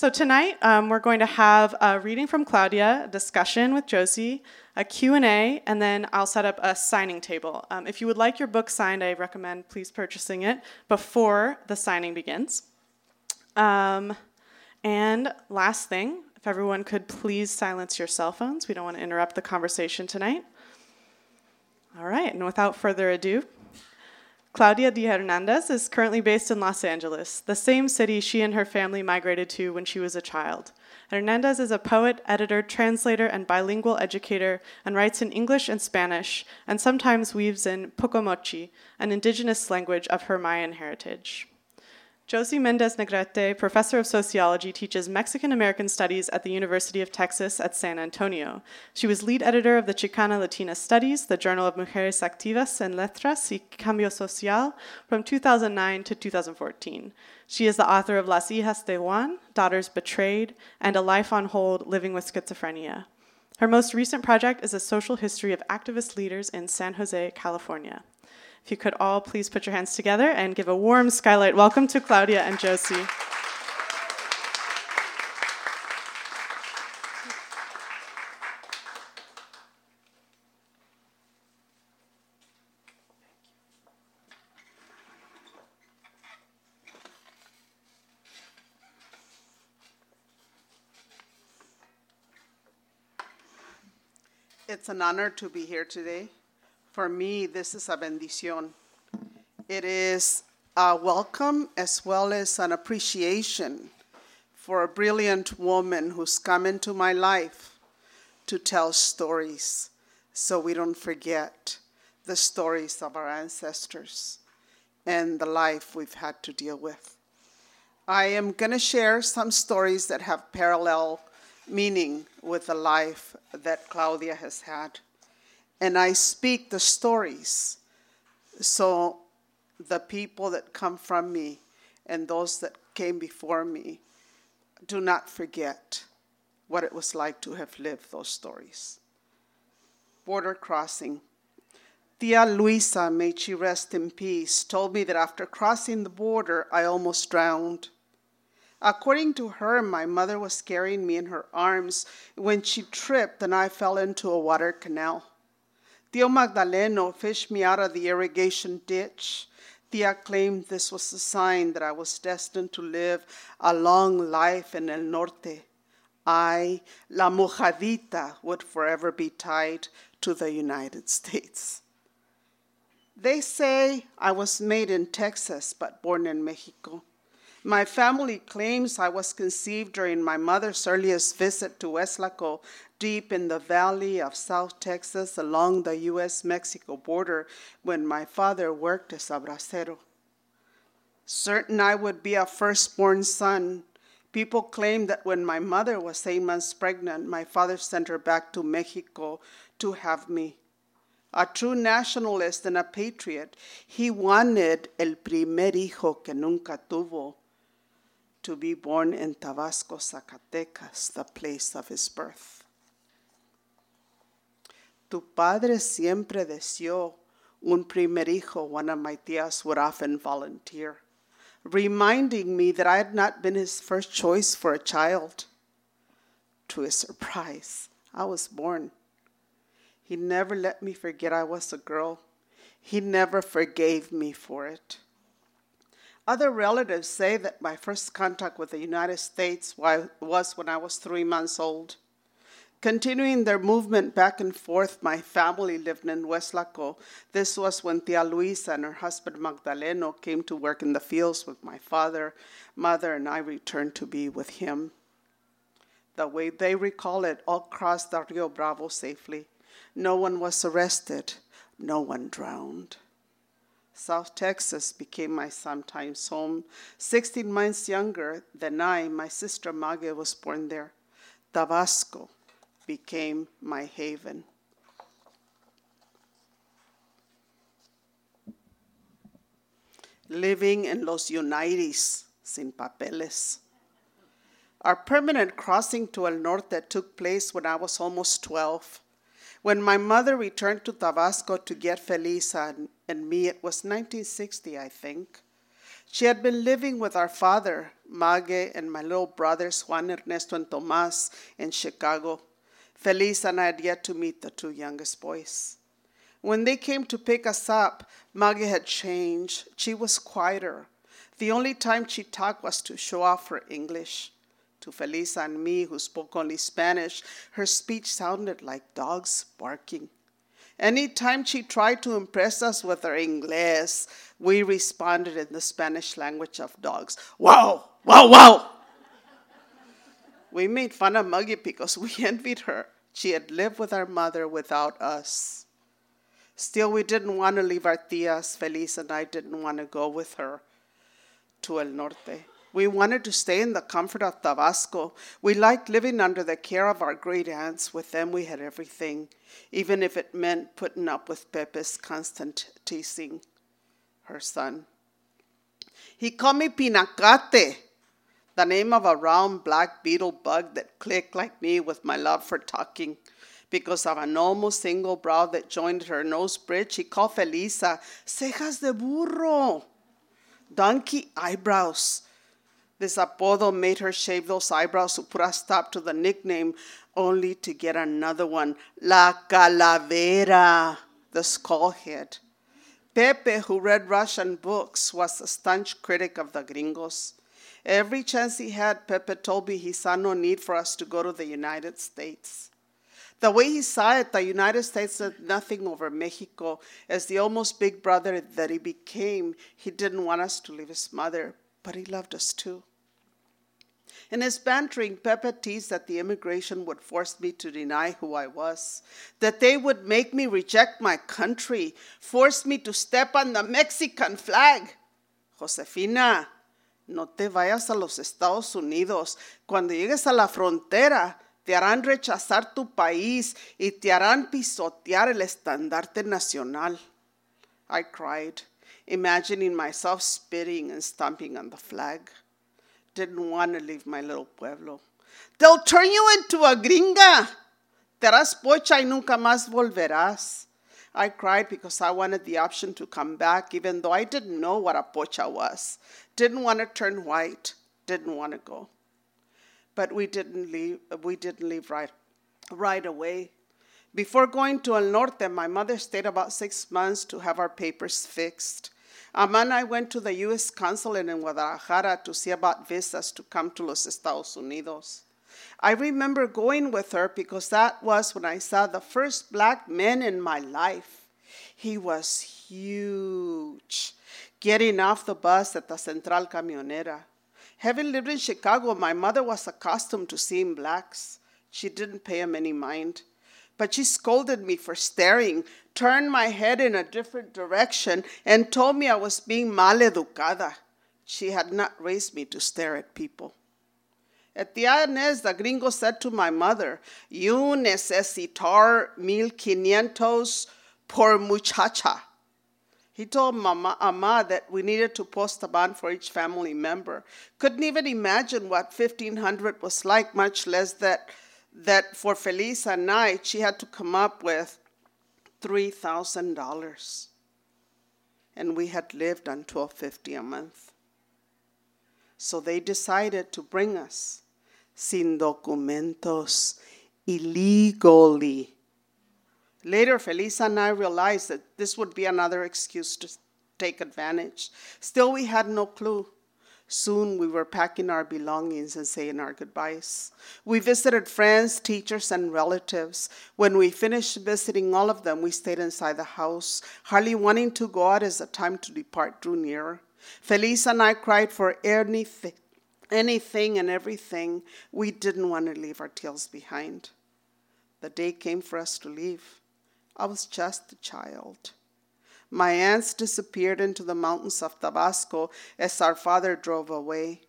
So tonight um, we're going to have a reading from Claudia, a discussion with Josie, a Q&A, and then I'll set up a signing table. Um, if you would like your book signed, I recommend please purchasing it before the signing begins. Um, and last thing, if everyone could please silence your cell phones. We don't want to interrupt the conversation tonight. All right, and without further ado, Claudia D. Hernandez is currently based in Los Angeles, the same city she and her family migrated to when she was a child. Hernandez is a poet, editor, translator, and bilingual educator, and writes in English and Spanish, and sometimes weaves in Pocomchi, an indigenous language of her Mayan heritage. Josie Mendez Negrete, professor of sociology, teaches Mexican American studies at the University of Texas at San Antonio. She was lead editor of the Chicana Latina Studies, the Journal of Mujeres Activas en Letras y Cambio Social, from 2009 to 2014. She is the author of Las Hijas de Juan, Daughters Betrayed, and A Life on Hold Living with Schizophrenia. Her most recent project is a social history of activist leaders in San Jose, California. If you could all please put your hands together and give a warm skylight welcome to Claudia and Josie. It's an honor to be here today. For me, this is a bendición. It is a welcome as well as an appreciation for a brilliant woman who's come into my life to tell stories so we don't forget the stories of our ancestors and the life we've had to deal with. I am going to share some stories that have parallel meaning with the life that Claudia has had and I speak the stories so the people that come from me and those that came before me do not forget what it was like to have lived those stories. Border crossing. Tia Luisa, may she rest in peace, told me that after crossing the border, I almost drowned. According to her, my mother was carrying me in her arms when she tripped and I fell into a water canal. Tio Magdaleno fished me out of the irrigation ditch. Tia claimed this was a sign that I was destined to live a long life in El Norte. I, La Mojadita, would forever be tied to the United States. They say I was made in Texas but born in Mexico. My family claims I was conceived during my mother's earliest visit to Weslaco deep in the valley of South Texas along the U.S. Mexico border when my father worked as a bracero. Certain I would be a firstborn son, people claim that when my mother was eight months pregnant, my father sent her back to Mexico to have me. A true nationalist and a patriot, he wanted el primer hijo que nunca tuvo to be born in Tabasco, Zacatecas, the place of his birth. Tu padre siempre deseó un primer hijo, one of my tias would often volunteer, reminding me that I had not been his first choice for a child. To his surprise, I was born. He never let me forget I was a girl. He never forgave me for it. Other relatives say that my first contact with the United States was when I was three months old. Continuing their movement back and forth, my family lived in Weslaco. This was when Tia Luisa and her husband Magdaleno came to work in the fields with my father, mother, and I returned to be with him. The way they recall it, all crossed the Rio Bravo safely. No one was arrested, no one drowned. South Texas became my sometimes home. 16 months younger than I, my sister Maggie was born there. Tabasco became my haven. Living in Los Unites, sin papeles. Our permanent crossing to El Norte took place when I was almost 12. When my mother returned to Tabasco to get Felisa and, and me, it was 1960, I think. She had been living with our father, Mage, and my little brothers, Juan Ernesto and Tomas, in Chicago. Felisa and I had yet to meet the two youngest boys. When they came to pick us up, Maggie had changed. She was quieter. The only time she talked was to show off her English. To Felisa and me, who spoke only Spanish, her speech sounded like dogs barking. Any time she tried to impress us with her English, we responded in the Spanish language of dogs. Wow, wow, wow. We made fun of Maggie because we envied her. She had lived with our mother without us. Still, we didn't want to leave our tias. Feliz and I didn't want to go with her to El Norte. We wanted to stay in the comfort of Tabasco. We liked living under the care of our great aunts. With them, we had everything, even if it meant putting up with Pepe's constant teasing her son. He called me Pinacate, the name of a round black beetle bug that clicked like me with my love for talking. Because of an almost single brow that joined her nose bridge, he called Felisa cejas de burro, donkey eyebrows. This apodo made her shave those eyebrows to put a stop to the nickname, only to get another one, La Calavera, the skullhead. Pepe, who read Russian books, was a staunch critic of the gringos. Every chance he had, Pepe told me he saw no need for us to go to the United States. The way he saw it, the United States said nothing over Mexico. As the almost big brother that he became, he didn't want us to leave his mother, but he loved us too. In his bantering, Pepe teased that the immigration would force me to deny who I was, that they would make me reject my country, force me to step on the Mexican flag. Josefina, no te vayas a los Estados Unidos. Cuando llegues a la frontera, te harán rechazar tu país y te harán pisotear el estandarte nacional. I cried, imagining myself spitting and stomping on the flag didn't want to leave my little pueblo. They'll turn you into a gringa. Te harás pocha y nunca más volverás. I cried because I wanted the option to come back, even though I didn't know what a pocha was. Didn't want to turn white. Didn't want to go. But we didn't leave. We didn't leave right, right away. Before going to El Norte, my mother stayed about six months to have our papers fixed. Ama and I went to the U.S. consulate in Guadalajara to see about visas to come to los Estados Unidos. I remember going with her because that was when I saw the first black man in my life. He was huge. Getting off the bus at the Central Camionera. Having lived in Chicago, my mother was accustomed to seeing blacks. She didn't pay him any mind but she scolded me for staring, turned my head in a different direction, and told me I was being maleducada. She had not raised me to stare at people. At the Anez, the gringo said to my mother, You necesitar mil quinientos por muchacha. He told Mama Ama that we needed to post a bond for each family member. Couldn't even imagine what 1500 was like, much less that that for Felisa night she had to come up with $3,000. And we had lived on 1250 a month. So they decided to bring us sin documentos illegally. Later, Felisa and I realized that this would be another excuse to take advantage. Still, we had no clue. Soon we were packing our belongings and saying our goodbyes. We visited friends, teachers, and relatives. When we finished visiting all of them, we stayed inside the house, hardly wanting to go out as the time to depart drew near. Felisa and I cried for anything, anything and everything. We didn't want to leave our tails behind. The day came for us to leave. I was just a child. My aunts disappeared into the mountains of Tabasco as our father drove away.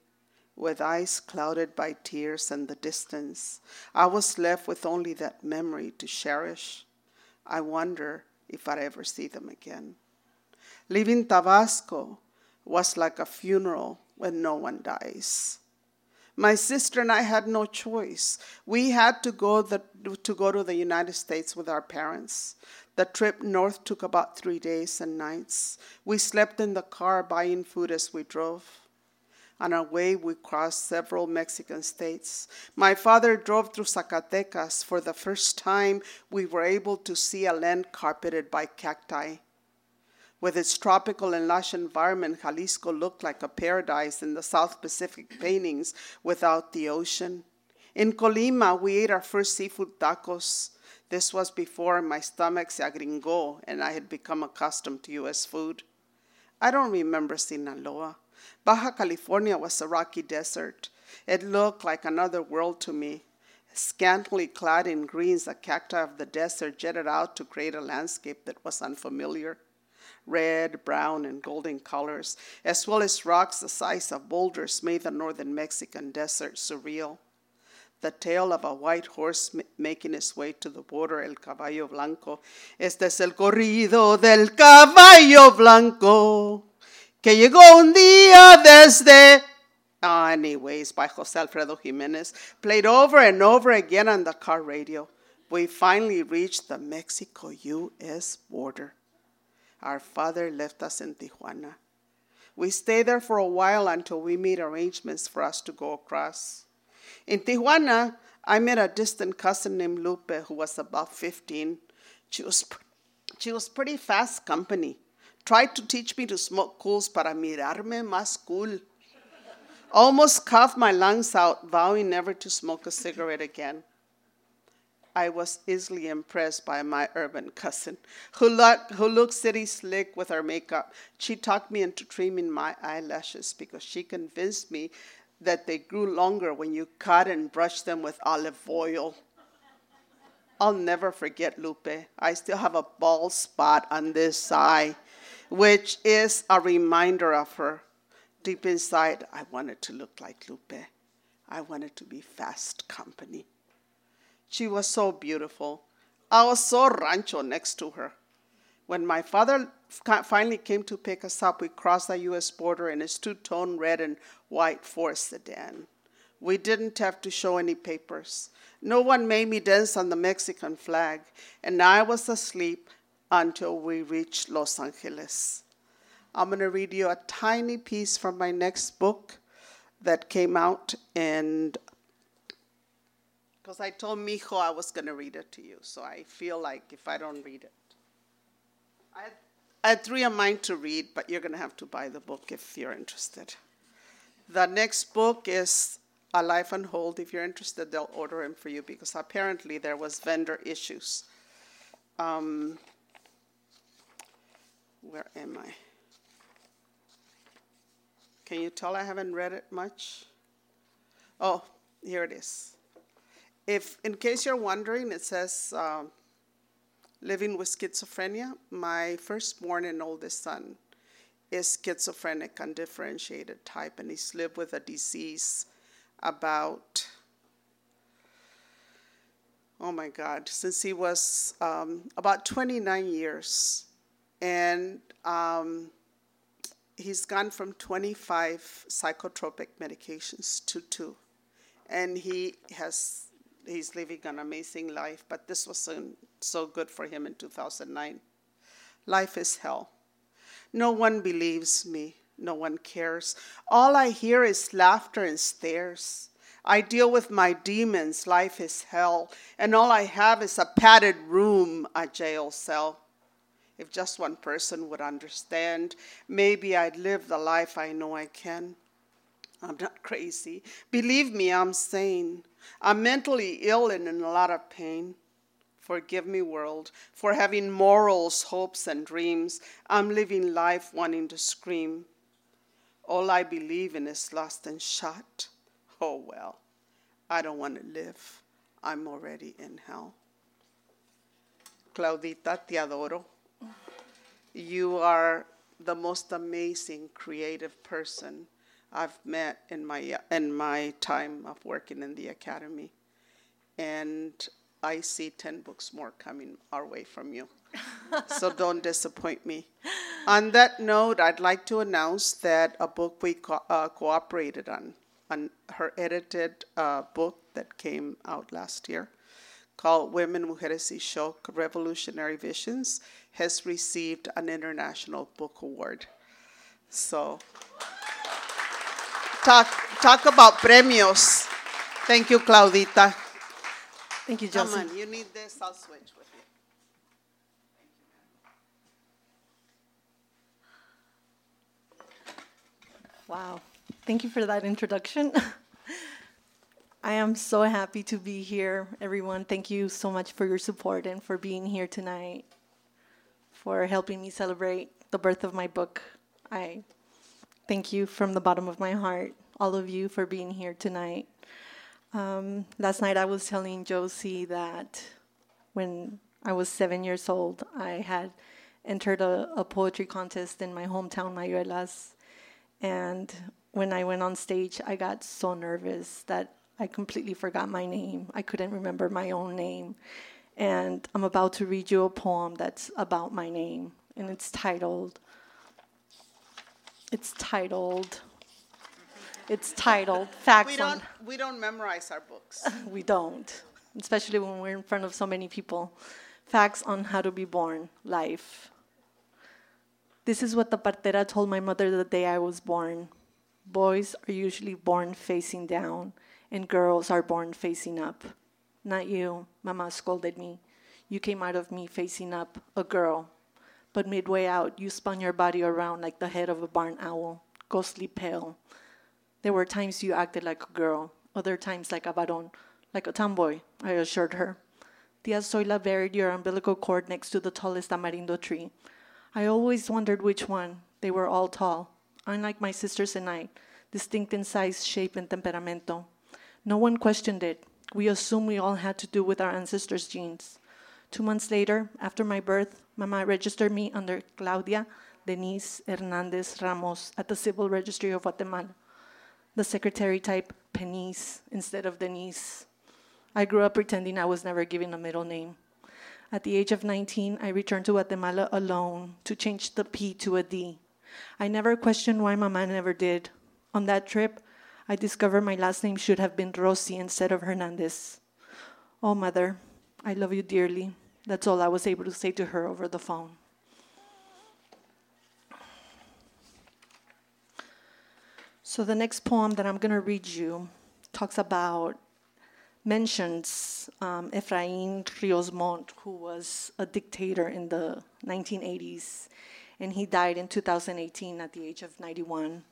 with eyes clouded by tears and the distance. I was left with only that memory to cherish. I wonder if I'd ever see them again. Leaving Tabasco was like a funeral when no one dies. My sister and I had no choice. We had to go, the, to go to the United States with our parents. The trip north took about three days and nights. We slept in the car buying food as we drove. On our way, we crossed several Mexican states. My father drove through Zacatecas. For the first time, we were able to see a land carpeted by cacti. With its tropical and lush environment, Jalisco looked like a paradise in the South Pacific paintings without the ocean. In Colima, we ate our first seafood tacos. This was before my stomach se agringó and I had become accustomed to U.S. food. I don't remember Sinaloa. Baja California was a rocky desert. It looked like another world to me. Scantily clad in greens, the cacti of the desert jetted out to create a landscape that was unfamiliar red, brown, and golden colors, as well as rocks the size of boulders, made the northern Mexican desert surreal. The tale of a white horse making its way to the border, el caballo blanco. Este es el corrido del caballo blanco que llegó un día desde. Uh, anyways, by Jose Alfredo Jimenez, played over and over again on the car radio. We finally reached the Mexico US border. Our father left us in Tijuana. We stayed there for a while until we made arrangements for us to go across. In Tijuana, I met a distant cousin named Lupe who was about 15. She was, she was pretty fast company. Tried to teach me to smoke cools para mirarme más cool. Almost coughed my lungs out, vowing never to smoke a cigarette again. I was easily impressed by my urban cousin, who, look, who looked city slick with her makeup. She talked me into trimming my eyelashes because she convinced me that they grew longer when you cut and brush them with olive oil. I'll never forget Lupe. I still have a bald spot on this eye, which is a reminder of her. Deep inside, I wanted to look like Lupe. I wanted to be fast company. She was so beautiful. I was so rancho next to her. When my father finally came to pick us up, we crossed the U.S. border in his two tone red and white Ford sedan. We didn't have to show any papers. No one made me dance on the Mexican flag, and I was asleep until we reached Los Angeles. I'm going to read you a tiny piece from my next book that came out in because I told Mijo I was going to read it to you, so I feel like if I don't read it. I had, I had three of mine to read, but you're going to have to buy the book if you're interested. The next book is A Life on Hold. If you're interested, they'll order them for you because apparently there was vendor issues. Um, where am I? Can you tell I haven't read it much? Oh, here it is. If, in case you're wondering, it says um, living with schizophrenia. My firstborn and oldest son is schizophrenic, undifferentiated type, and he's lived with a disease about, oh my God, since he was um, about 29 years. And um, he's gone from 25 psychotropic medications to two. And he has he's living an amazing life, but this wasn't so good for him in 2009. Life is hell. No one believes me. No one cares. All I hear is laughter and stares. I deal with my demons. Life is hell. And all I have is a padded room, a jail cell. If just one person would understand, maybe I'd live the life I know I can. I'm not crazy. Believe me, I'm sane. I'm mentally ill and in a lot of pain. Forgive me, world, for having morals, hopes, and dreams. I'm living life wanting to scream. All I believe in is lost and shot. Oh well, I don't want to live. I'm already in hell. Claudita, te adoro. You are the most amazing creative person I've met in my in my time of working in the academy, and I see ten books more coming our way from you. so don't disappoint me. On that note, I'd like to announce that a book we co- uh, cooperated on, on her edited uh, book that came out last year, called Women, Mujeres y Shock Revolutionary Visions, has received an International Book Award. So, talk, talk about premios. Thank you, Claudita. Thank you, Come on, you need this, I'll switch with you. Wow. Thank you for that introduction. I am so happy to be here, everyone. Thank you so much for your support and for being here tonight, for helping me celebrate the birth of my book. I thank you from the bottom of my heart, all of you, for being here tonight. Um, last night I was telling Josie that when I was seven years old, I had entered a, a poetry contest in my hometown, Mayuelas. And when I went on stage, I got so nervous that I completely forgot my name. I couldn't remember my own name. And I'm about to read you a poem that's about my name. And it's titled, it's titled, it's titled Facts We on don't, we don't memorize our books. we don't, especially when we're in front of so many people. Facts on how to be born, life. This is what the partera told my mother the day I was born. Boys are usually born facing down, and girls are born facing up. Not you, Mama scolded me. You came out of me facing up, a girl. But midway out, you spun your body around like the head of a barn owl, ghostly pale. There were times you acted like a girl, other times like a varon, like a tomboy, I assured her. Tia Zoila buried your umbilical cord next to the tallest tamarindo tree. I always wondered which one. They were all tall, unlike my sisters and I, distinct in size, shape, and temperamento. No one questioned it. We assumed we all had to do with our ancestors' genes. Two months later, after my birth, Mama registered me under Claudia Denise Hernandez Ramos at the Civil Registry of Guatemala. The secretary typed Penice instead of Denise. I grew up pretending I was never given a middle name. At the age of 19, I returned to Guatemala alone to change the P to a D. I never questioned why Mama never did. On that trip, I discovered my last name should have been Rossi instead of Hernandez. Oh, Mother, I love you dearly. That's all I was able to say to her over the phone. So, the next poem that I'm going to read you talks about mentions um, Efraín Ríos Montt, who was a dictator in the 1980s, and he died in 2018 at the age of 91.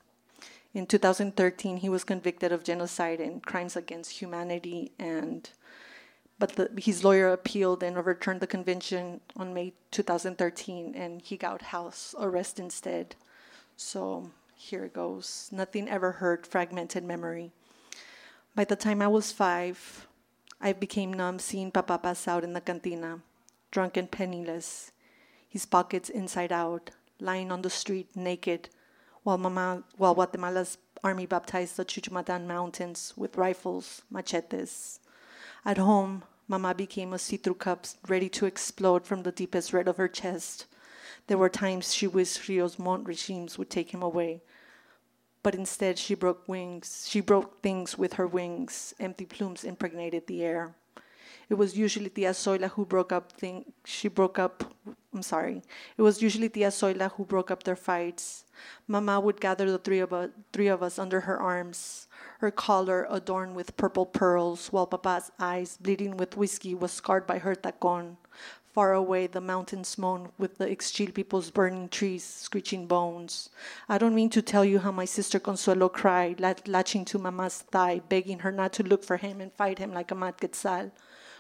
In 2013, he was convicted of genocide and crimes against humanity, and but the, his lawyer appealed and overturned the conviction on May 2013, and he got house arrest instead. So here it goes. Nothing ever hurt fragmented memory. By the time I was five, I became numb seeing Papa pass out in the cantina, drunk and penniless, his pockets inside out, lying on the street naked, while, Mama, while Guatemala's army baptized the Cuchumatan mountains with rifles, machetes. At home, Mama became a see through cup ready to explode from the deepest red of her chest. There were times she wished Rios Montt regimes would take him away, but instead she broke wings. She broke things with her wings. Empty plumes impregnated the air. It was usually Tia Zoila who broke up thing. She broke up. I'm sorry. It was usually Tia Zoila who broke up their fights. Mama would gather the three of us, three of us under her arms. Her collar adorned with purple pearls, while Papa's eyes, bleeding with whiskey, was scarred by her tacon. Far away, the mountains moan with the Ixil people's burning trees, screeching bones. I don't mean to tell you how my sister Consuelo cried, latching to Mama's thigh, begging her not to look for him and fight him like a mad quetzal.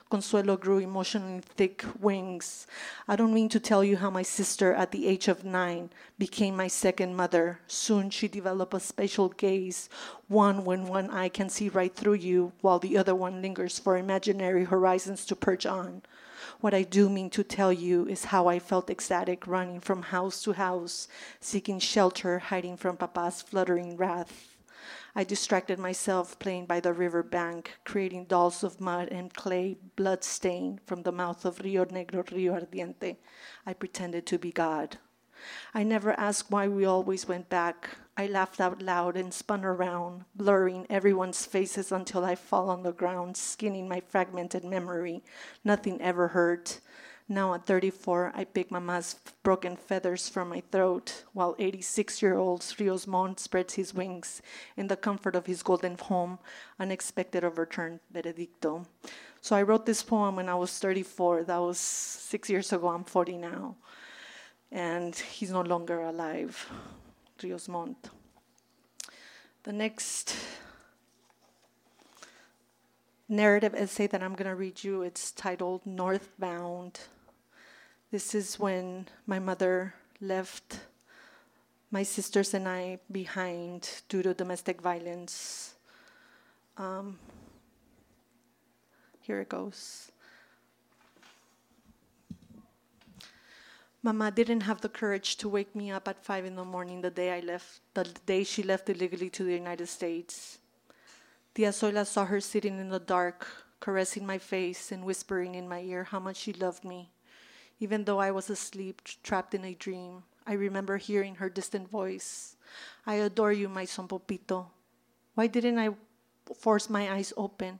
Consuelo grew emotionally thick wings. I don't mean to tell you how my sister, at the age of nine, became my second mother. Soon she developed a special gaze, one when one eye can see right through you, while the other one lingers for imaginary horizons to perch on. What I do mean to tell you is how I felt ecstatic running from house to house, seeking shelter, hiding from Papa's fluttering wrath. I distracted myself playing by the river bank, creating dolls of mud and clay, blood stained from the mouth of Rio Negro, Rio Ardiente. I pretended to be God. I never asked why we always went back. I laughed out loud and spun around, blurring everyone's faces until I fall on the ground, skinning my fragmented memory. Nothing ever hurt. Now at 34, I pick mama's broken feathers from my throat, while 86 year old Rios Montt spreads his wings in the comfort of his golden home, unexpected overturned veredicto. So I wrote this poem when I was 34. That was six years ago. I'm 40 now. And he's no longer alive, Rios Montt. The next narrative essay that I'm going to read you, it's titled Northbound. This is when my mother left my sisters and I behind due to domestic violence. Um, here it goes. Mama didn't have the courage to wake me up at five in the morning the day I left, the day she left illegally to the United States. Tia Zoila saw her sitting in the dark, caressing my face and whispering in my ear how much she loved me. Even though I was asleep, trapped in a dream, I remember hearing her distant voice. I adore you, my son Popito. Why didn't I force my eyes open?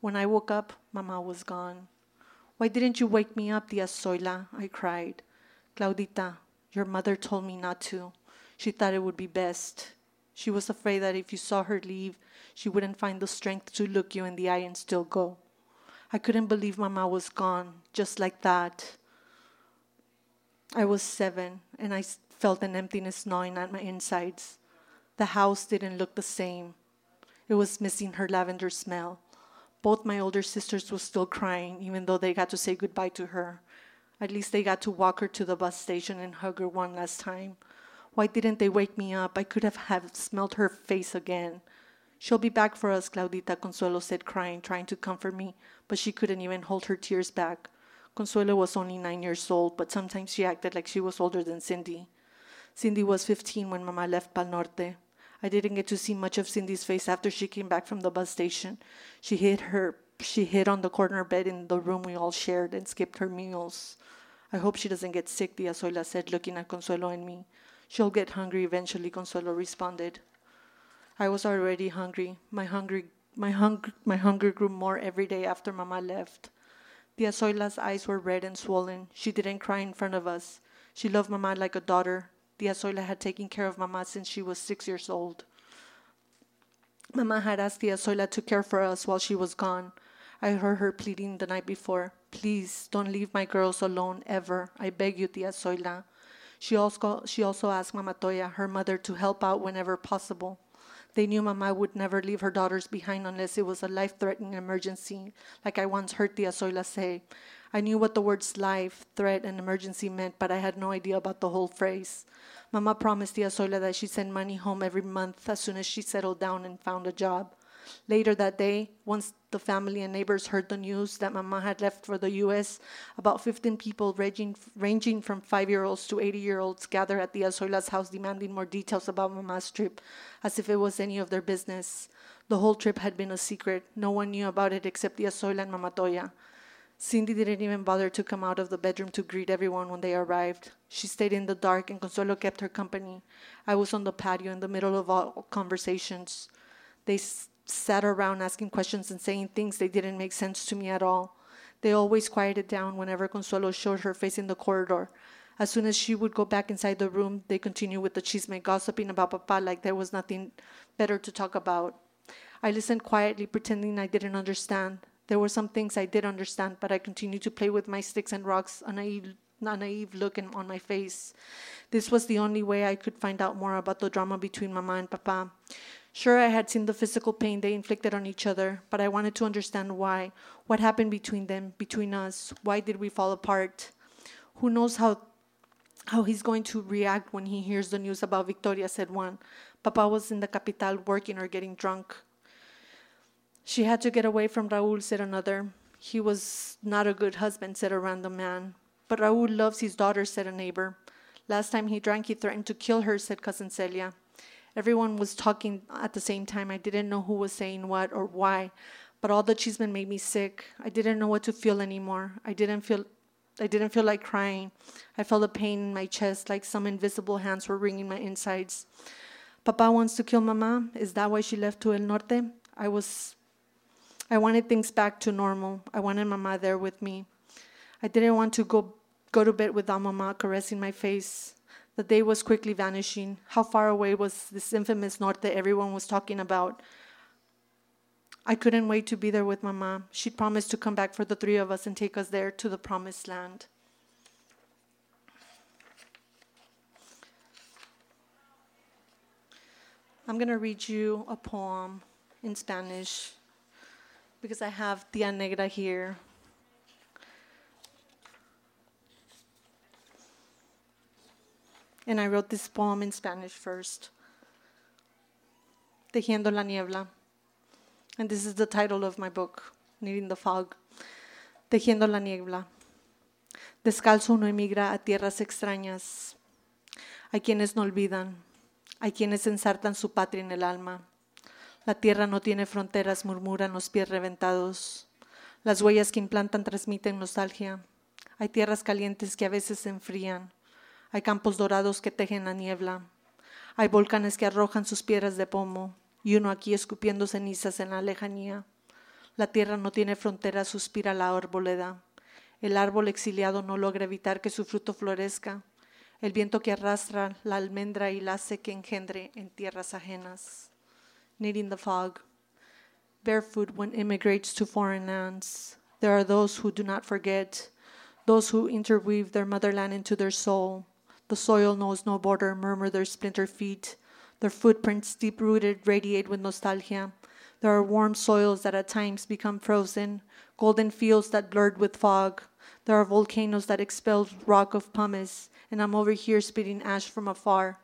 When I woke up, Mama was gone. Why didn't you wake me up, Tia Zoila? I cried. Claudita, your mother told me not to. She thought it would be best. She was afraid that if you saw her leave, she wouldn't find the strength to look you in the eye and still go. I couldn't believe Mama was gone, just like that. I was seven, and I felt an emptiness gnawing at my insides. The house didn't look the same. It was missing her lavender smell. Both my older sisters were still crying, even though they got to say goodbye to her. At least they got to walk her to the bus station and hug her one last time. Why didn't they wake me up? I could have, have smelled her face again. She'll be back for us, Claudita, Consuelo said, crying, trying to comfort me, but she couldn't even hold her tears back. Consuelo was only nine years old, but sometimes she acted like she was older than Cindy. Cindy was 15 when Mama left Pal Norte. I didn't get to see much of Cindy's face after she came back from the bus station. She hid her she hid on the corner bed in the room we all shared and skipped her meals. I hope she doesn't get sick, Tia Zoila said, looking at Consuelo and me. She'll get hungry eventually, Consuelo responded. I was already hungry. My hungry my hunger my hunger grew more every day after Mama left. Tia Zoila's eyes were red and swollen. She didn't cry in front of us. She loved Mama like a daughter. Tia Zoila had taken care of Mama since she was six years old. Mama had asked Tia Zoila to care for us while she was gone. I heard her pleading the night before. Please don't leave my girls alone ever. I beg you, Tia Zoila. She also, she also asked Mama Toya, her mother, to help out whenever possible. They knew Mama would never leave her daughters behind unless it was a life threatening emergency, like I once heard Tia Zoila say. I knew what the words life, threat, and emergency meant, but I had no idea about the whole phrase. Mama promised Tia Zoila that she'd send money home every month as soon as she settled down and found a job. Later that day, once the family and neighbors heard the news that Mama had left for the U.S., about 15 people ranging, ranging from five year olds to 80 year olds gathered at Tia Zoila's house demanding more details about Mama's trip, as if it was any of their business. The whole trip had been a secret. No one knew about it except Tia Zoila and Mama Toya. Cindy didn't even bother to come out of the bedroom to greet everyone when they arrived. She stayed in the dark, and Consuelo kept her company. I was on the patio in the middle of all conversations. They sat around asking questions and saying things that didn't make sense to me at all. They always quieted down whenever Consuelo showed her face in the corridor. As soon as she would go back inside the room, they continued with the chisme, gossiping about Papa like there was nothing better to talk about. I listened quietly, pretending I didn't understand. There were some things I did understand, but I continued to play with my sticks and rocks, a naive, a naive look on my face. This was the only way I could find out more about the drama between Mama and Papa. Sure, I had seen the physical pain they inflicted on each other, but I wanted to understand why. What happened between them, between us? Why did we fall apart? Who knows how how he's going to react when he hears the news about Victoria, said one. Papa was in the capital working or getting drunk. She had to get away from Raul, said another. He was not a good husband, said a random man. But Raul loves his daughter, said a neighbor. Last time he drank, he threatened to kill her, said cousin Celia. Everyone was talking at the same time. I didn't know who was saying what or why, but all the chisme made me sick. I didn't know what to feel anymore. I didn't feel I didn't feel like crying. I felt a pain in my chest like some invisible hands were wringing my insides. Papa wants to kill Mama. Is that why she left to El Norte? I was I wanted things back to normal. I wanted Mama there with me. I didn't want to go go to bed without Mama caressing my face. The day was quickly vanishing. How far away was this infamous north that everyone was talking about? I couldn't wait to be there with Mama. She'd promised to come back for the three of us and take us there to the promised land. I'm going to read you a poem in Spanish because I have Tia Negra here. And I wrote this poem in Spanish first. Tejiendo la niebla. And this is the title of my book, Kneading the Fog. Tejiendo la niebla. Descalzo uno emigra a tierras extrañas. Hay quienes no olvidan, hay quienes ensartan su patria en el alma. La tierra no tiene fronteras, murmuran los pies reventados. Las huellas que implantan transmiten nostalgia. Hay tierras calientes que a veces se enfrían. Hay campos dorados que tejen la niebla. Hay volcanes que arrojan sus piedras de pomo y uno aquí escupiendo cenizas en la lejanía. La tierra no tiene fronteras, suspira la arboleda. El árbol exiliado no logra evitar que su fruto florezca. El viento que arrastra la almendra y la hace que engendre en tierras ajenas. Kneading the fog. Barefoot one immigrates to foreign lands. There are those who do not forget, those who interweave their motherland into their soul. The soil knows no border, murmur their splinter feet. Their footprints, deep rooted, radiate with nostalgia. There are warm soils that at times become frozen, golden fields that blurred with fog. There are volcanoes that expel rock of pumice, and I'm over here spitting ash from afar.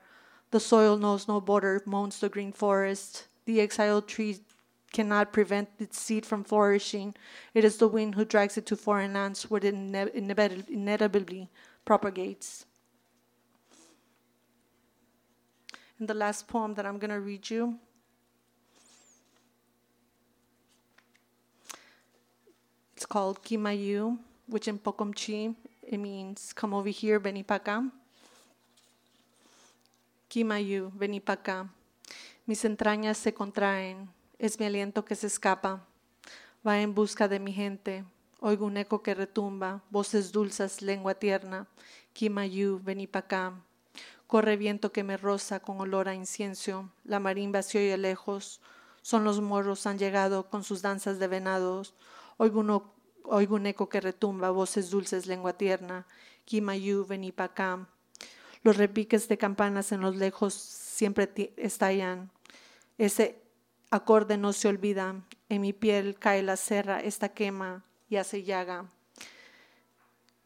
The soil knows no border, moans the green forest. The exiled tree cannot prevent its seed from flourishing. It is the wind who drags it to foreign lands where it ine- inevitably propagates. And the last poem that I'm going to read you it's called Kimayu, which in Pocomchi it means come over here, acá. Kimayu, acá. Mis entrañas se contraen, es mi aliento que se escapa. Va en busca de mi gente. Oigo un eco que retumba, voces dulces, lengua tierna. Kimayu, acá. Corre viento que me roza con olor a incienso. La marimba se oye lejos. Son los morros, han llegado con sus danzas de venados. Oigo, oigo un eco que retumba, voces dulces, lengua tierna. Kimayu, vení pa acá. Los repiques de campanas en los lejos siempre estallan. Ese acorde no se olvida. En mi piel cae la serra, esta quema y hace llaga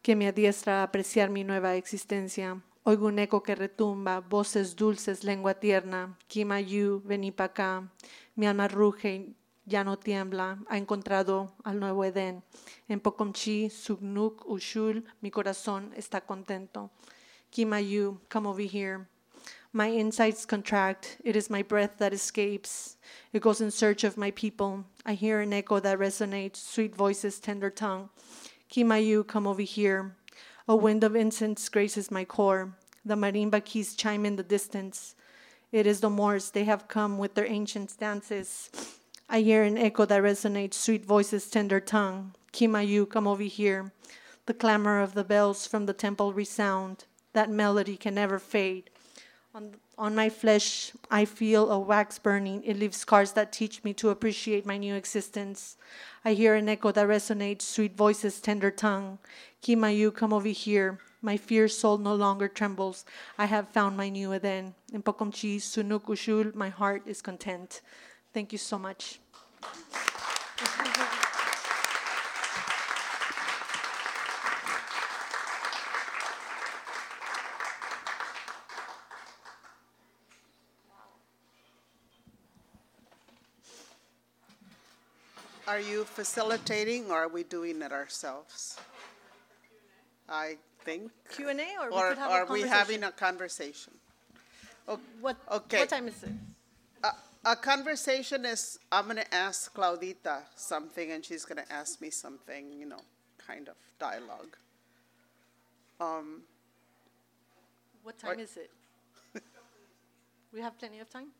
que me adiestra a apreciar mi nueva existencia. Oigo un eco que retumba, voces dulces, lengua tierna. Kimayu, vení acá. Mi alma ruge, ya no tiembla. Ha encontrado al nuevo Edén. En Pocomchi, Sugnuk, Ushul, mi corazón está contento. Kimayu, come over here. My insides contract. It is my breath that escapes. It goes in search of my people. I hear an echo that resonates, sweet voices, tender tongue. Kimayu, come over here. A wind of incense graces my core. The marimba keys chime in the distance. It is the Moors. They have come with their ancient dances. I hear an echo that resonates, sweet voices, tender tongue. Kimayu, come over here. The clamor of the bells from the temple resound. That melody can never fade. On, on my flesh, I feel a wax burning. It leaves scars that teach me to appreciate my new existence. I hear an echo that resonates, sweet voices, tender tongue. Kimayu, come over here. My fierce soul no longer trembles. I have found my new Eden. In Pocomchi, Sunuk Ushul, my heart is content. Thank you so much. Are you facilitating or are we doing it ourselves? I think. Q&A or we could have a are we having a conversation? O- What, Okay. what time is it? A, a conversation is I'm going to ask Claudita something and she's going to ask me something, you know, kind of dialogue. Um, What time is it? We have plenty of time?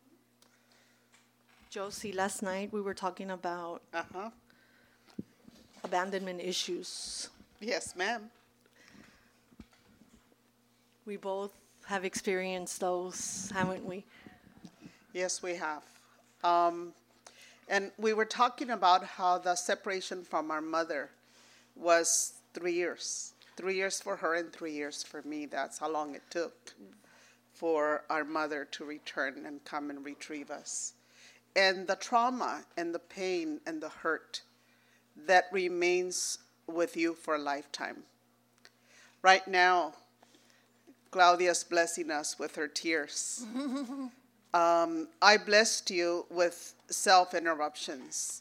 Josie, last night we were talking about uh huh. abandonment issues. Yes, ma'am. We both have experienced those, haven't we? Yes, we have. Um, and we were talking about how the separation from our mother was three years. Three years for her and three years for me. That's how long it took for our mother to return and come and retrieve us. And the trauma and the pain and the hurt that remains with you for a lifetime. Right now, Claudia's blessing us with her tears. Um, I blessed you with self interruptions.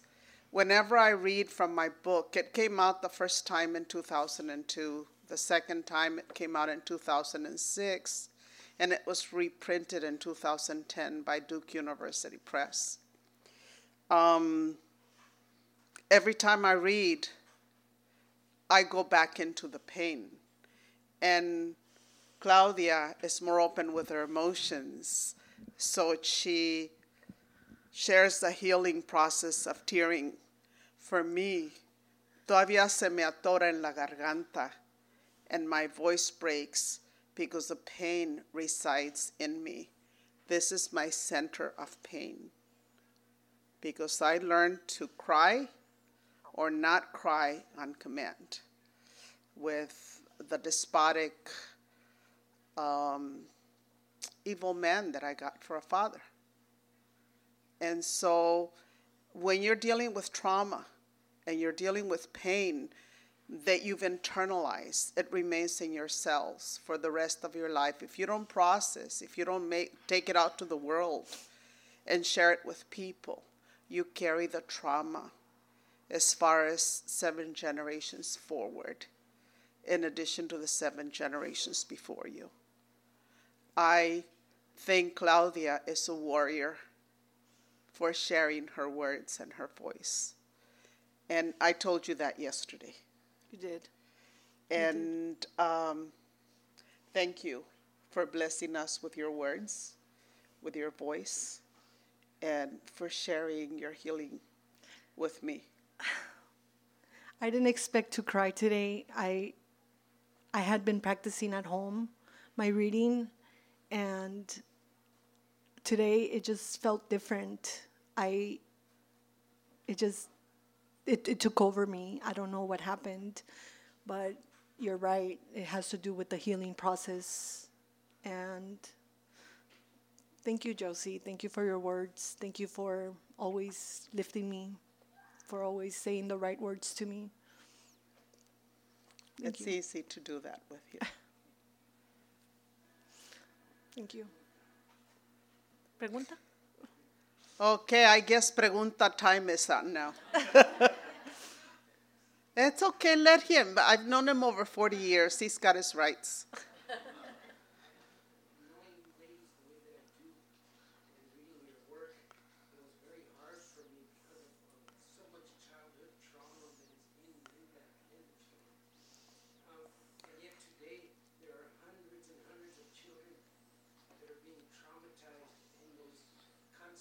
Whenever I read from my book, it came out the first time in 2002, the second time it came out in 2006, and it was reprinted in 2010 by Duke University Press. Um, every time I read, I go back into the pain. And Claudia is more open with her emotions, so she shares the healing process of tearing. For me, todavía se me atora en la garganta, and my voice breaks because the pain resides in me. This is my center of pain. Because I learned to cry or not cry on command with the despotic, um, evil man that I got for a father. And so when you're dealing with trauma and you're dealing with pain that you've internalized, it remains in your cells for the rest of your life. If you don't process, if you don't make, take it out to the world and share it with people, you carry the trauma as far as seven generations forward, in addition to the seven generations before you. I think Claudia is a warrior for sharing her words and her voice. And I told you that yesterday. You did. And um, thank you for blessing us with your words, with your voice, and for sharing your healing with me. I didn't expect to cry today. I I had been practicing at home my reading and today it just felt different. I it just it, it took over me. I don't know what happened, but you're right. It has to do with the healing process. And thank you, Josie. Thank you for your words. Thank you for always lifting me, for always saying the right words to me. Thank it's you. easy to do that with you. Thank you. Pregunta? Okay, I guess pregunta time is up now. it's okay, let him. I've known him over 40 years. He's got his rights. knowing you ladies the way that I do and reading your work, it was very hard for me because of um, so much childhood trauma that is in, in that literature. Um, and yet today, there are hundreds and hundreds of children that are being traumatized in those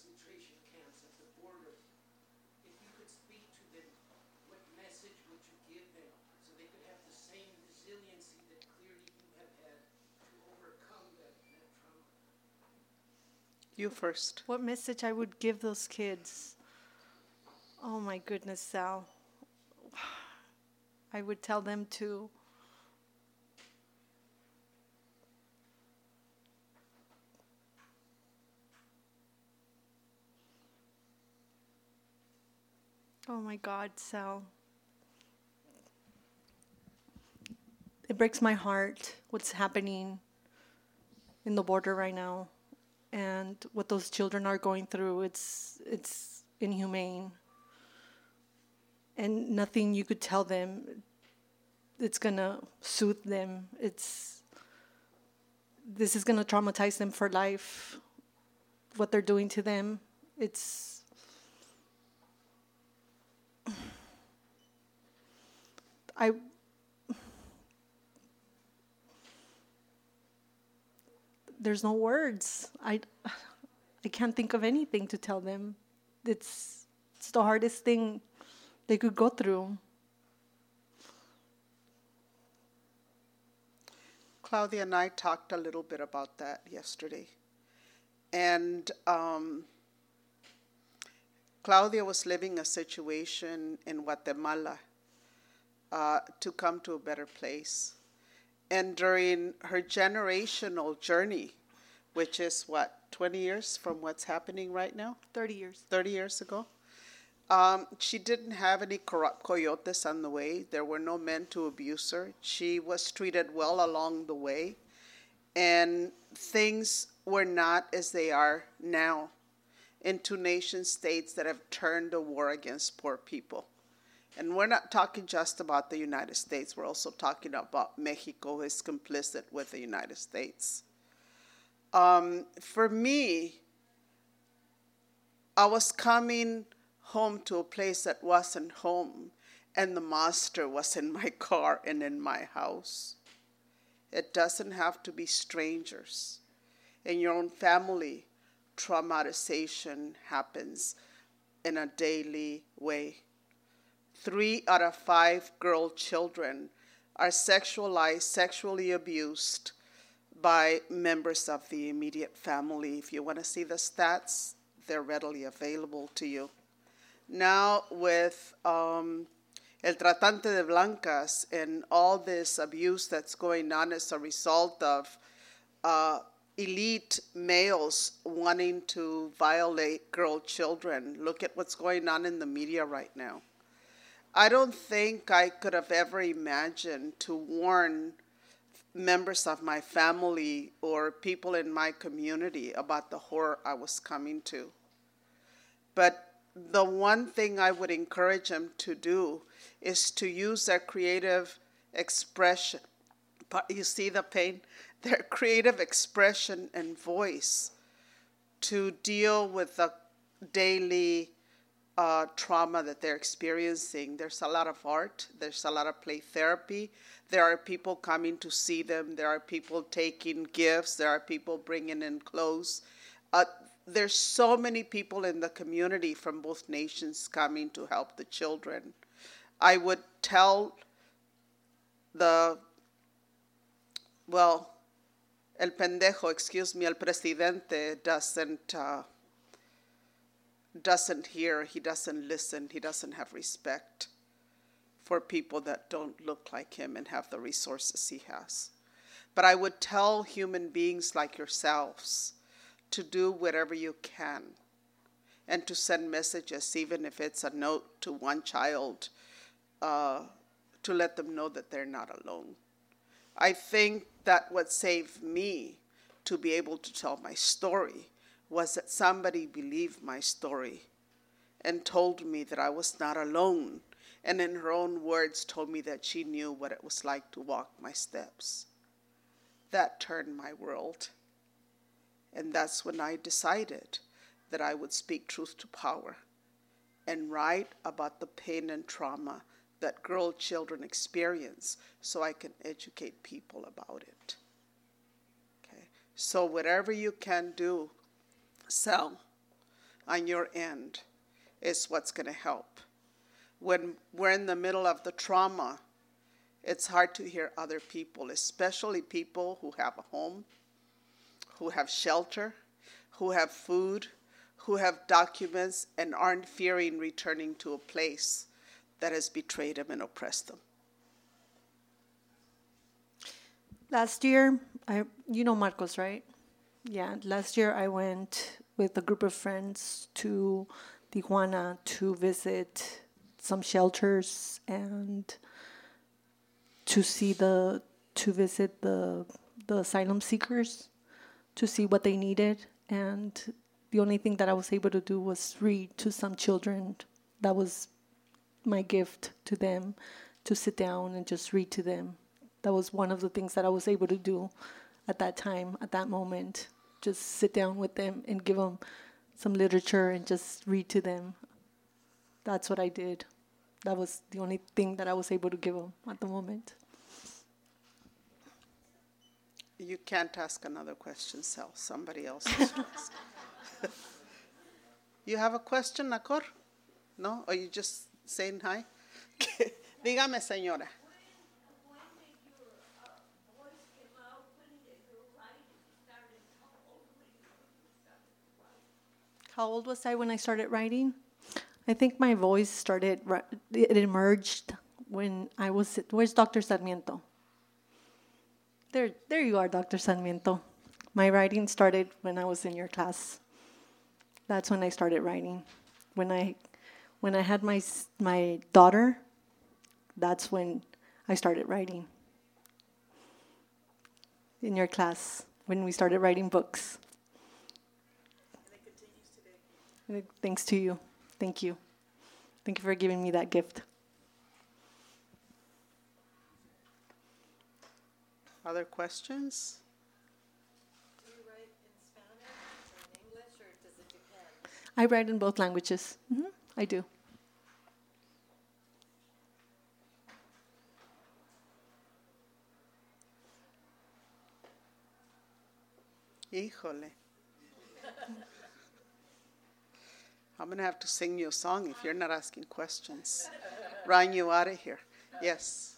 concentration camps at the border. If you could speak to them, what message would you give them so they could have the same resiliency that clearly you have had to overcome that, that trauma? You first. What message I would give those kids? Oh my goodness, Sal. I would tell them to Oh my God, Sal. It breaks my heart what's happening in the border right now and what those children are going through it's it's inhumane and nothing you could tell them it's going to soothe them it's this is going to traumatize them for life. What they're doing to them, it's I there's no words. I I can't think of anything to tell them. It's it's the hardest thing they could go through. Claudia and I talked a little bit about that yesterday. And um, Claudia was living a situation in Guatemala uh, to come to a better place. And during her generational journey, which is what, 20 years from what's happening right now? 30 years. 30 years ago. Um, she didn't have any corrupt coyotes on the way. There were no men to abuse her. She was treated well along the way. And things were not as they are now in two nation states that have turned the war against poor people. And we're not talking just about the United States, we're also talking about Mexico is complicit with the United States. Um, for me, I was coming home to a place that wasn't home, and the master was in my car and in my house. It doesn't have to be strangers. In your own family, traumatization happens in a daily way. Three out of five girl children are sexualized, sexually abused by members of the immediate family. If you want to see the stats, they're readily available to you. Now, with um, El Tratante de Blancas and all this abuse that's going on as a result of uh, elite males wanting to violate girl children, look at what's going on in the media right now. I don't think I could have ever imagined to warn members of my family or people in my community about the horror I was coming to. But the one thing I would encourage them to do is to use their creative expression. But you see the pain? Their creative expression and voice to deal with the daily uh, trauma that they're experiencing. There's a lot of art, there's a lot of play therapy. There are people coming to see them, there are people taking gifts, there are people bringing in clothes. Uh, there's so many people in the community from both nations coming to help the children. I would tell the, well, el pendejo, excuse me, el presidente doesn't. Uh, doesn't hear, he doesn't listen, he doesn't have respect for people that don't look like him and have the resources he has. But I would tell human beings like yourselves to do whatever you can and to send messages, even if it's a note to one child, uh, to let them know that they're not alone. I think that what saved me to be able to tell my story was that somebody believed my story and told me that I was not alone, and in her own words, told me that she knew what it was like to walk my steps. That turned my world. And that's when I decided that I would speak truth to power and write about the pain and trauma that girl children experience so I can educate people about it. Okay. So whatever you can do Sal, on your end is what's going to help. When we're in the middle of the trauma, it's hard to hear other people, especially people who have a home, who have shelter, who have food, who have documents, and aren't fearing returning to a place that has betrayed them and oppressed them. Last year, I, you know Marcos, right? Yeah, last year I went with a group of friends to Tijuana to visit some shelters and to see the to visit the the asylum seekers to see what they needed. And the only thing that I was able to do was read to some children. That was my gift to them to sit down and just read to them. That was one of the things that I was able to do at that time, at that moment. Just sit down with them and give them some literature and just read to them. That's what I did. That was the only thing that I was able to give them at the moment. You can't ask another question, Sal. Somebody else has to ask. you have a question, Nakor? No? Or you just saying hi? Dígame, señora. How old was I when I started writing? I think my voice started, it emerged when I was, where's Dr. Sarmiento? There, there you are, Dr. Sarmiento. My writing started when I was in your class. That's when I started writing. When I, when I had my, my daughter, that's when I started writing. In your class, when we started writing books. Thanks to you. Thank you. Thank you for giving me that gift. Other questions? Do you write in Spanish or in English, or does it depend? I write in both languages. hmm I do. Híjole. I'm going to have to sing you a song if you're not asking questions. Run you out of here. Yes.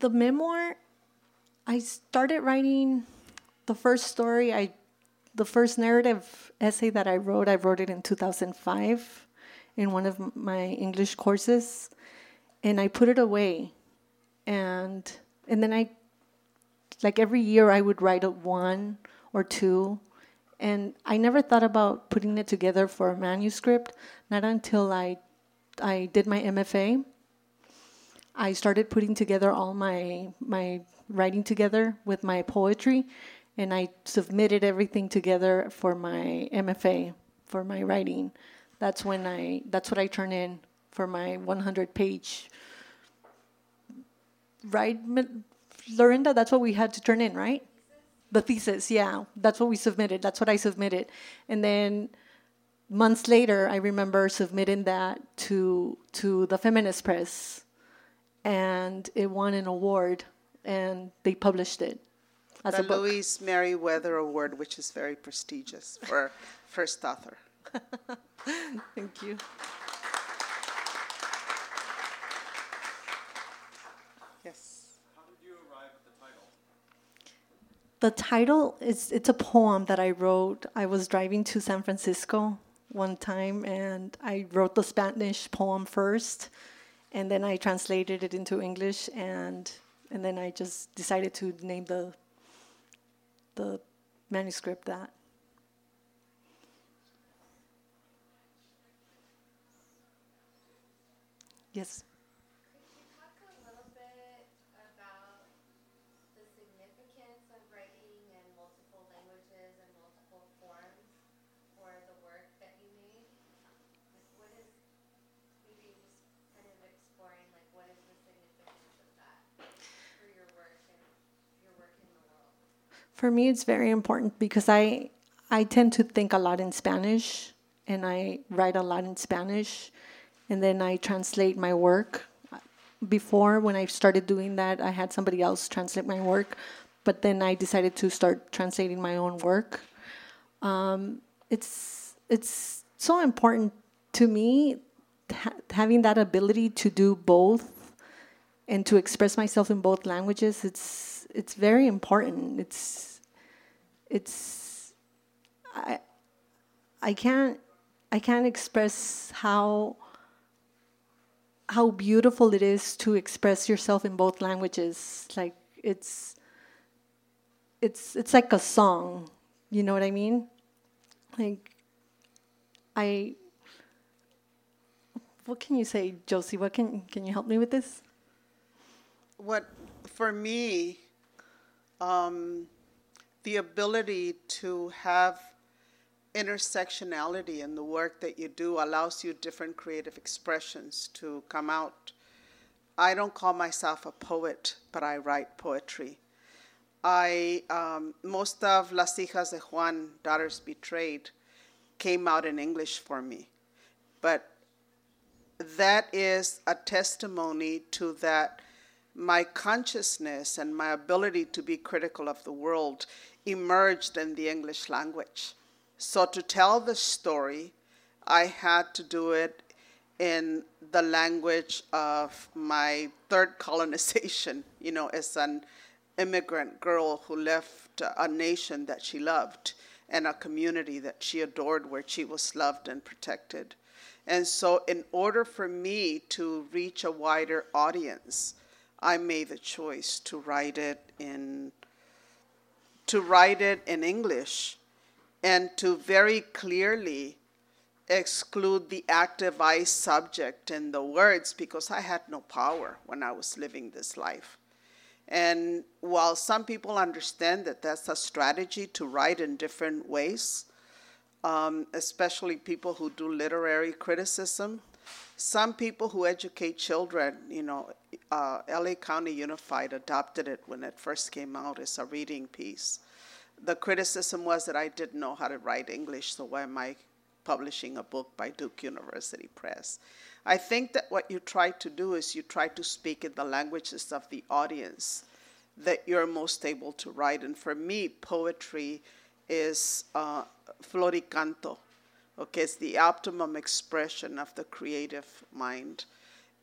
The memoir, I started writing the first story. I, the first narrative essay that I wrote, I wrote it in 2005 in one of my English courses, and I put it away, and and then I, like every year, I would write one or two, and I never thought about putting it together for a manuscript. Not until I, I did my MFA. I started putting together all my my writing together with my poetry, and I submitted everything together for my MFA for my writing. That's when I that's what I turn in for my 100 page. Right, Lorinda. That's what we had to turn in, right? The thesis, yeah. That's what we submitted. That's what I submitted, and then months later, I remember submitting that to to the Feminist Press and it won an award and they published it as The a book. Louise Meriwether Award, which is very prestigious for first author. Thank you. Yes. How did you arrive at the title? The title is it's a poem that I wrote. I was driving to San Francisco one time and I wrote the Spanish poem first and then I translated it into English and and then I just decided to name the the manuscript that. Yes. Could you talk a little bit about the significance of writing in multiple languages and multiple forms for the work that you made? Like, what is, maybe just kind of exploring, like, what is the significance of that for your work and your work in the world? For me, it's very important because I I tend to think a lot in Spanish and I write a lot in Spanish, and then I translate my work. Before, when I started doing that, I had somebody else translate my work, but then I decided to start translating my own work. Um, it's it's so important to me ha- having that ability to do both and to express myself in both languages. It's it's very important. It's it's I I can't I can't express how how beautiful it is to express yourself in both languages. Like it's it's it's like a song. You know what I mean? Like I what can you say, Josie? What can can you help me with this? What, for me, um, the ability to have intersectionality in the work that you do allows you different creative expressions to come out. I don't call myself a poet, but I write poetry. I um, most of Las Hijas de Juan, Daughters Betrayed, came out in English for me, but that is a testimony to that my consciousness and my ability to be critical of the world emerged in the English language. So to tell the story, I had to do it in the language of my third colonization, you know, as an immigrant girl who left a nation that she loved and a community that she adored where she was loved and protected. And so, in order for me to reach a wider audience, I made the choice to write it in to write it in English and to very clearly exclude the active I subject in the words because I had no power when I was living this life. And while some people understand that that's a strategy to write in different ways, um, especially people who do literary criticism, some people who educate children, you know, uh, LA County Unified adopted it when it first came out as a reading piece. The criticism was that I didn't know how to write English, so why am I publishing a book by Duke University Press? I think that what you try to do is you try to speak in the languages of the audience that you're most able to write. And for me, poetry is uh, floricanto, okay? It's the optimum expression of the creative mind.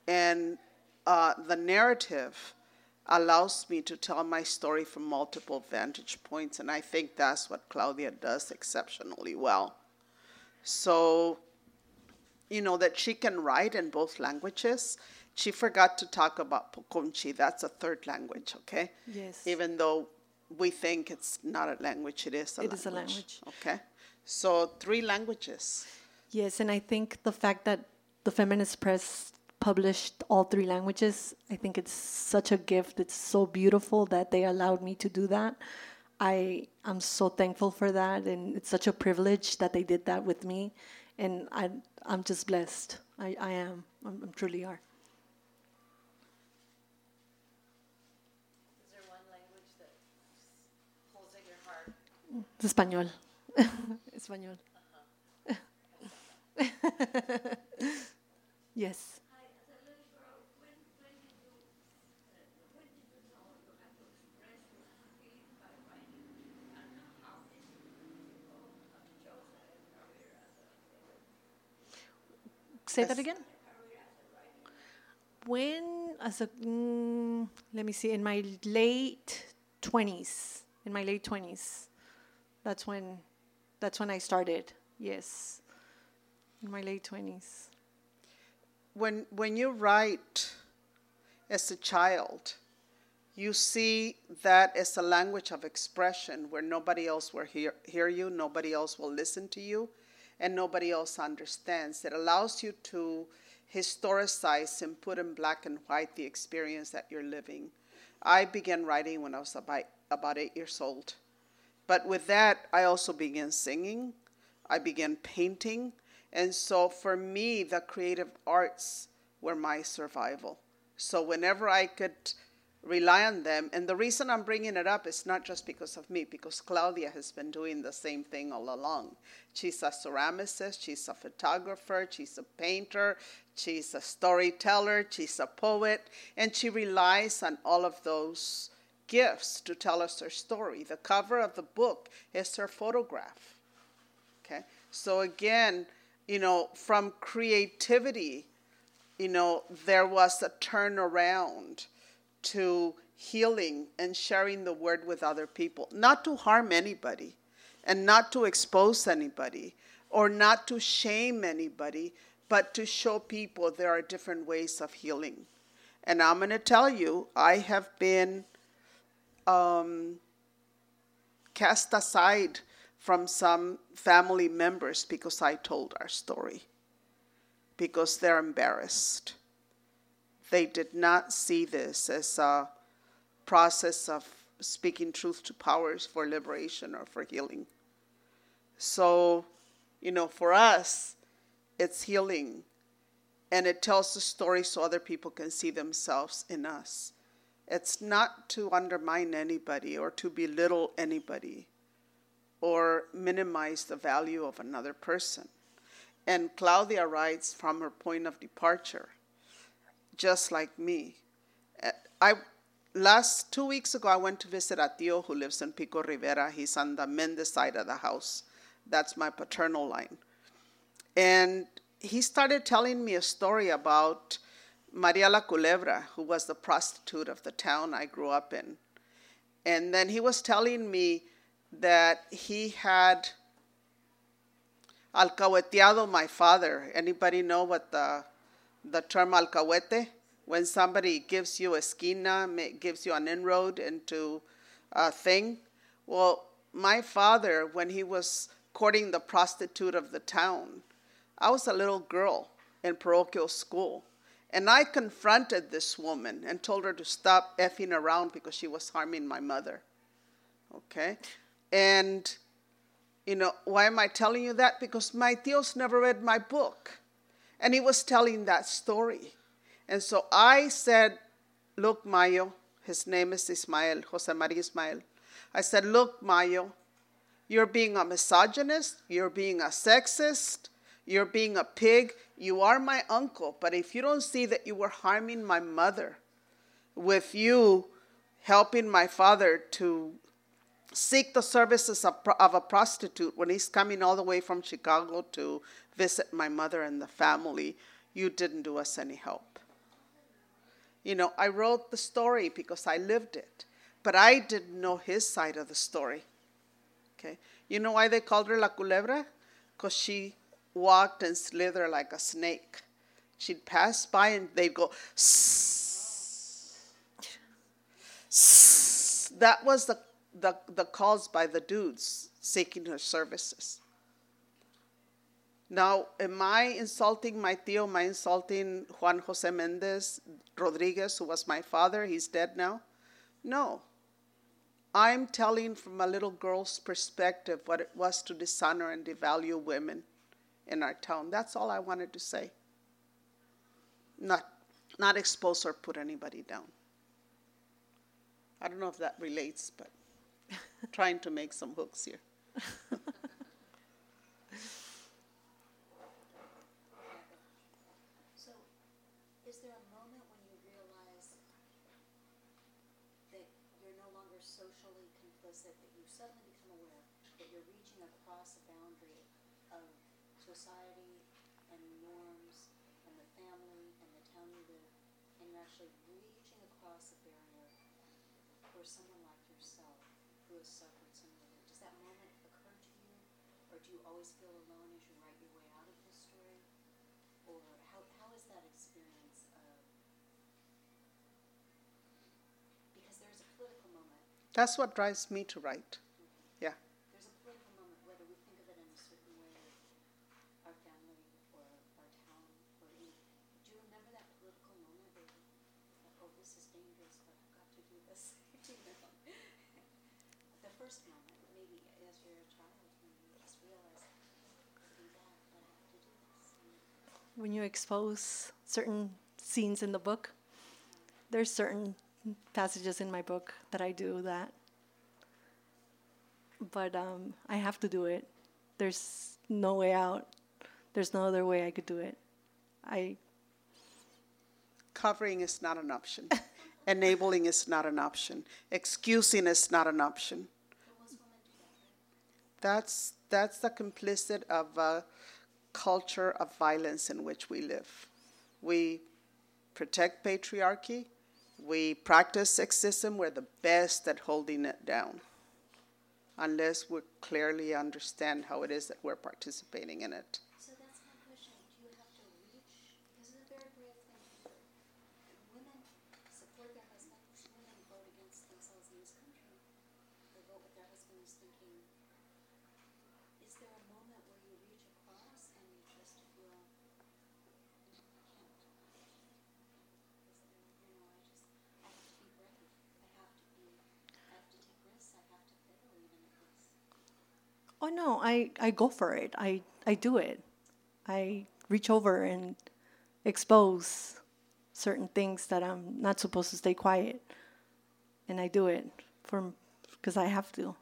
And uh, the narrative allows me to tell my story from multiple vantage points, and I think that's what Claudia does exceptionally well. So, you know, that she can write in both languages. She forgot to talk about Pocomchi. That's a third language, okay? Yes. Even though we think it's not a language, it is a It language. is a language. Okay. So, three languages. Yes, and I think the fact that the feminist press published all three languages, I think it's such a gift. It's so beautiful that they allowed me to do that. I am so thankful for that, and it's such a privilege that they did that with me. And I, I'm just blessed. I, I am. I'm, I'm truly are. Is there one language that pulls at your heart? Es español. español. yes. Say that again. When, as a, mm, let me see, in my late 20s, in my late 20s, that's when, that's when I started. Yes, in my late 20s. when when you write as a child, you see that as a language of expression where nobody else will hear, hear you, nobody else will listen to you, and nobody else understands. It allows you to historicize and put in black and white the experience that you're living. I began writing when I was about, about eight years old. But with that, I also began singing, I began painting. And so for me, the creative arts were my survival. So whenever I could rely on them, and the reason I'm bringing it up is not just because of me, because Claudia has been doing the same thing all along. She's a ceramicist, she's a photographer, she's a painter, she's a storyteller, she's a poet, and she relies on all of those gifts to tell us her story. The cover of the book is her photograph. Okay? So again, you know, from creativity, you know, there was a turnaround to healing and sharing the word with other people, not to harm anybody and not to expose anybody or not to shame anybody, but to show people there are different ways of healing. And I'm going to tell you, I have been um, cast aside from some family members because I told our story, because they're embarrassed. They did not see this as a process of speaking truth to powers for liberation or for healing. So You know, for us, it's healing. And it tells the story so other people can see themselves in us. It's not to undermine anybody or to belittle anybody or minimize the value of another person. And Claudia writes from her point of departure, just like me. Uh, I last two weeks ago I went to visit a tío who lives in Pico Rivera. He's on the Mendez side of the house. That's my paternal line. And he started telling me a story about Maria la Culebra, who was the prostitute of the town I grew up in. And then he was telling me that he had alcahueteado my father. Anybody know what the, the term alcahuete? When somebody gives you a esquina, gives you an inroad into a thing. Well, my father, when he was courting the prostitute of the town, I was a little girl in parochial school. And I confronted this woman and told her to stop effing around because she was harming my mother. Okay? And, you know, why am I telling you that? Because my tios never read my book. And he was telling that story. And so I said, Look, Mayo, his name is Ismael, Jose Maria Ismael. I said, Look, Mayo, you're being a misogynist, you're being a sexist, you're being a pig. You are my uncle, but if you don't see that you were harming my mother with you helping my father to seek the services of, of a prostitute when he's coming all the way from Chicago to visit my mother and the family, you didn't do us any help. You know, I wrote the story because I lived it, but I didn't know his side of the story. Okay. You know why they called her La Culebra? Because she walked and slithered like a snake. She'd pass by and they'd go, that was the, the, the calls by the dudes seeking her services. Now, am I insulting my tío? Am I insulting Juan Jose Mendez Rodriguez, who was my father? He's dead now. No. I'm telling from a little girl's perspective what it was to dishonor and devalue women in our town. That's all I wanted to say. Not, not expose or put anybody down. I don't know if that relates, but trying to make some hooks here. So, is there a moment when you realize that you're no longer socially complicit, that you suddenly become aware that you're reaching across a boundary of society and norms and the family and the town you live, and you're actually reaching across a barrier for someone like yourself who has suffered similarly? Does that moment occur to you, or do you always feel alone as you write your way out of this story? Or how, how is that experience of, because there's a political moment, That's what drives me to write. Yeah. there's a political moment, whether we think of it in a certain way, our family or our town or any, do you remember that political moment where you thought, oh, this is dangerous, but I've got to do this, you know? The first moment, maybe as you're a child, when you just realize, I do that, but I have to do this. you know? When you expose certain scenes in the book, there's certain passages in my book that I do that. But um, I have to do it. There's no way out. There's no other way I could do it. I Covering is not an option. Enabling is not an option. Excusing is not an option. That's, that's the complicit of a culture of violence in which we live. We protect patriarchy. We practice sexism. We're the best at holding it down. Unless we clearly understand how it is that we're participating in it. So that's my question. Do you have to reach? Because it's a very brave thing to do. Women support their husbands. Women vote against themselves in this country. They vote with their husbands thinking, is there a moment where you reach across and you just feel, I can't. Is there, you know, I just, I have to be brave. I have to be, I have to take risks. I have to fail even at this. oh Oh no, I, I go for it. I, I do it. I reach over and expose certain things that I'm not supposed to stay quiet. And I do it for because I have to.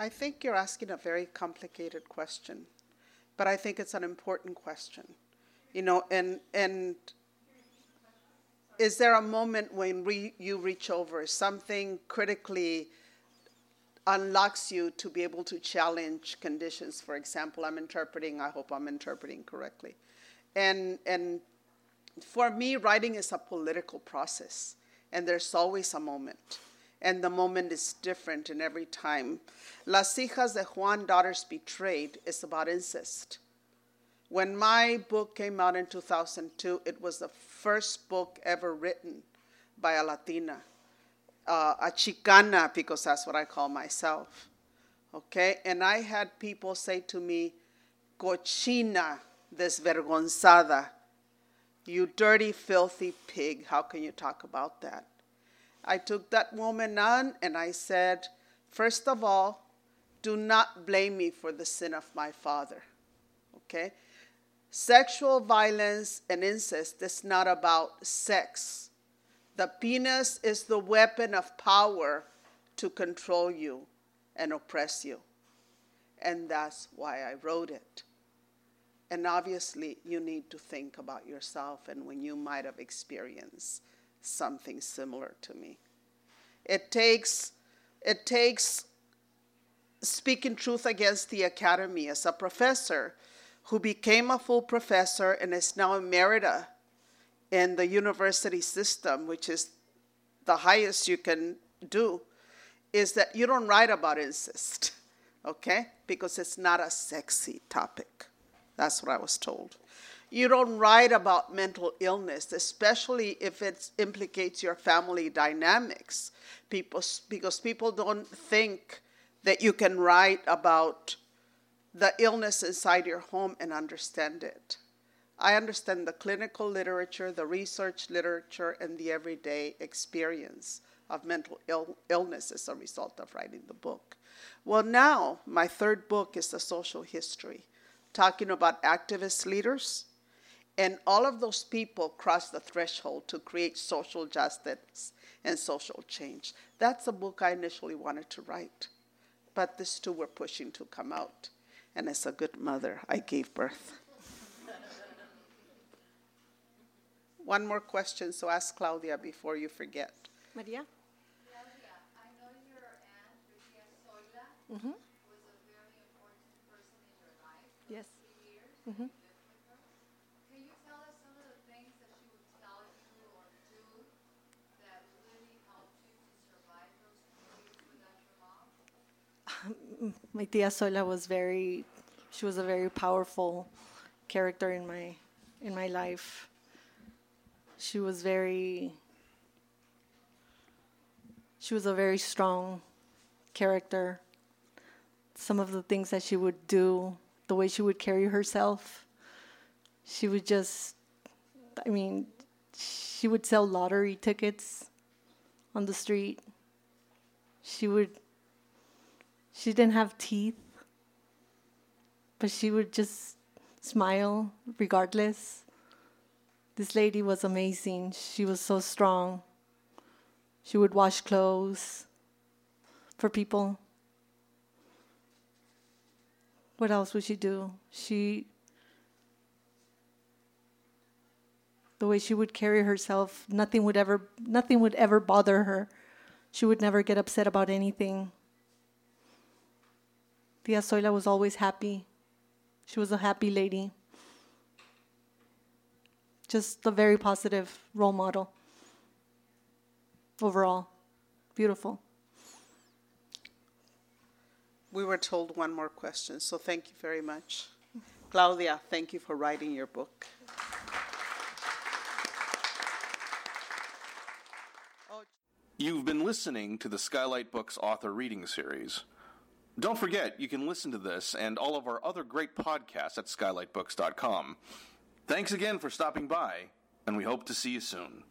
I think you're asking a very complicated question, but I think it's an important question. You know, and and is there a moment when re, you reach over something critically unlocks you to be able to challenge conditions? For example, I'm interpreting. I hope I'm interpreting correctly, and and for me, writing is a political process, and there's always a moment and the moment is different in every time. Las Hijas de Juan, Daughters Betrayed, is about incest. When my book came out in 2002, it was the first book ever written by a Latina, uh, a Chicana, because that's what I call myself. Okay? And I had people say to me, cochina desvergonzada, you dirty, filthy pig, how can you talk about that? I took that woman on and I said, first of all, do not blame me for the sin of my father. Okay? Sexual violence and incest is not about sex. The penis is the weapon of power to control you and oppress you. And that's why I wrote it. And obviously, you need to think about yourself and when you might have experienced something similar to me. It takes, it takes speaking truth against the academy as a professor who became a full professor and is now emerita in the university system, which is the highest you can do, is that you don't write about incest, okay? Because it's not a sexy topic. That's what I was told. You don't write about mental illness, especially if it implicates your family dynamics. People, because people don't think that you can write about the illness inside your home and understand it. I understand the clinical literature, the research literature, and the everyday experience of mental Ill- illness as a result of writing the book. Well, now my third book is the social history, talking about activist leaders and all of those people cross the threshold to create social justice and social change. That's a book I initially wanted to write, but these two were pushing to come out. And as a good mother, I gave birth. One more question, so ask Claudia before you forget. Maria? Claudia, I know your aunt, Lucia Zoila, Mm-hmm. was a very important person in your life Yes. three years. Mhm. You lived with her. Can you tell us some of the things that she would tell you or do that really helped you to survive those years without your mom? My tia Zoila was very, she was a very powerful character in my, in my life. She was very, she was a very strong character. Some of the things that she would do, the way she would carry herself, she would just, I mean, she would sell lottery tickets on the street. She would she didn't have teeth, but she would just smile regardless. This lady was amazing. She was so strong. She would wash clothes for people. What else would she do? She the way she would carry herself, nothing would ever nothing would ever bother her. She would never get upset about anything. Tia Zoila was always happy. She was a happy lady. Just a very positive role model. Overall, beautiful. We were told one more question, so thank you very much. Claudia, thank you for writing your book. You've been listening to the Skylight Books author reading series. Don't forget, you can listen to this and all of our other great podcasts at skylightbooks.com. Thanks again for stopping by, and we hope to see you soon.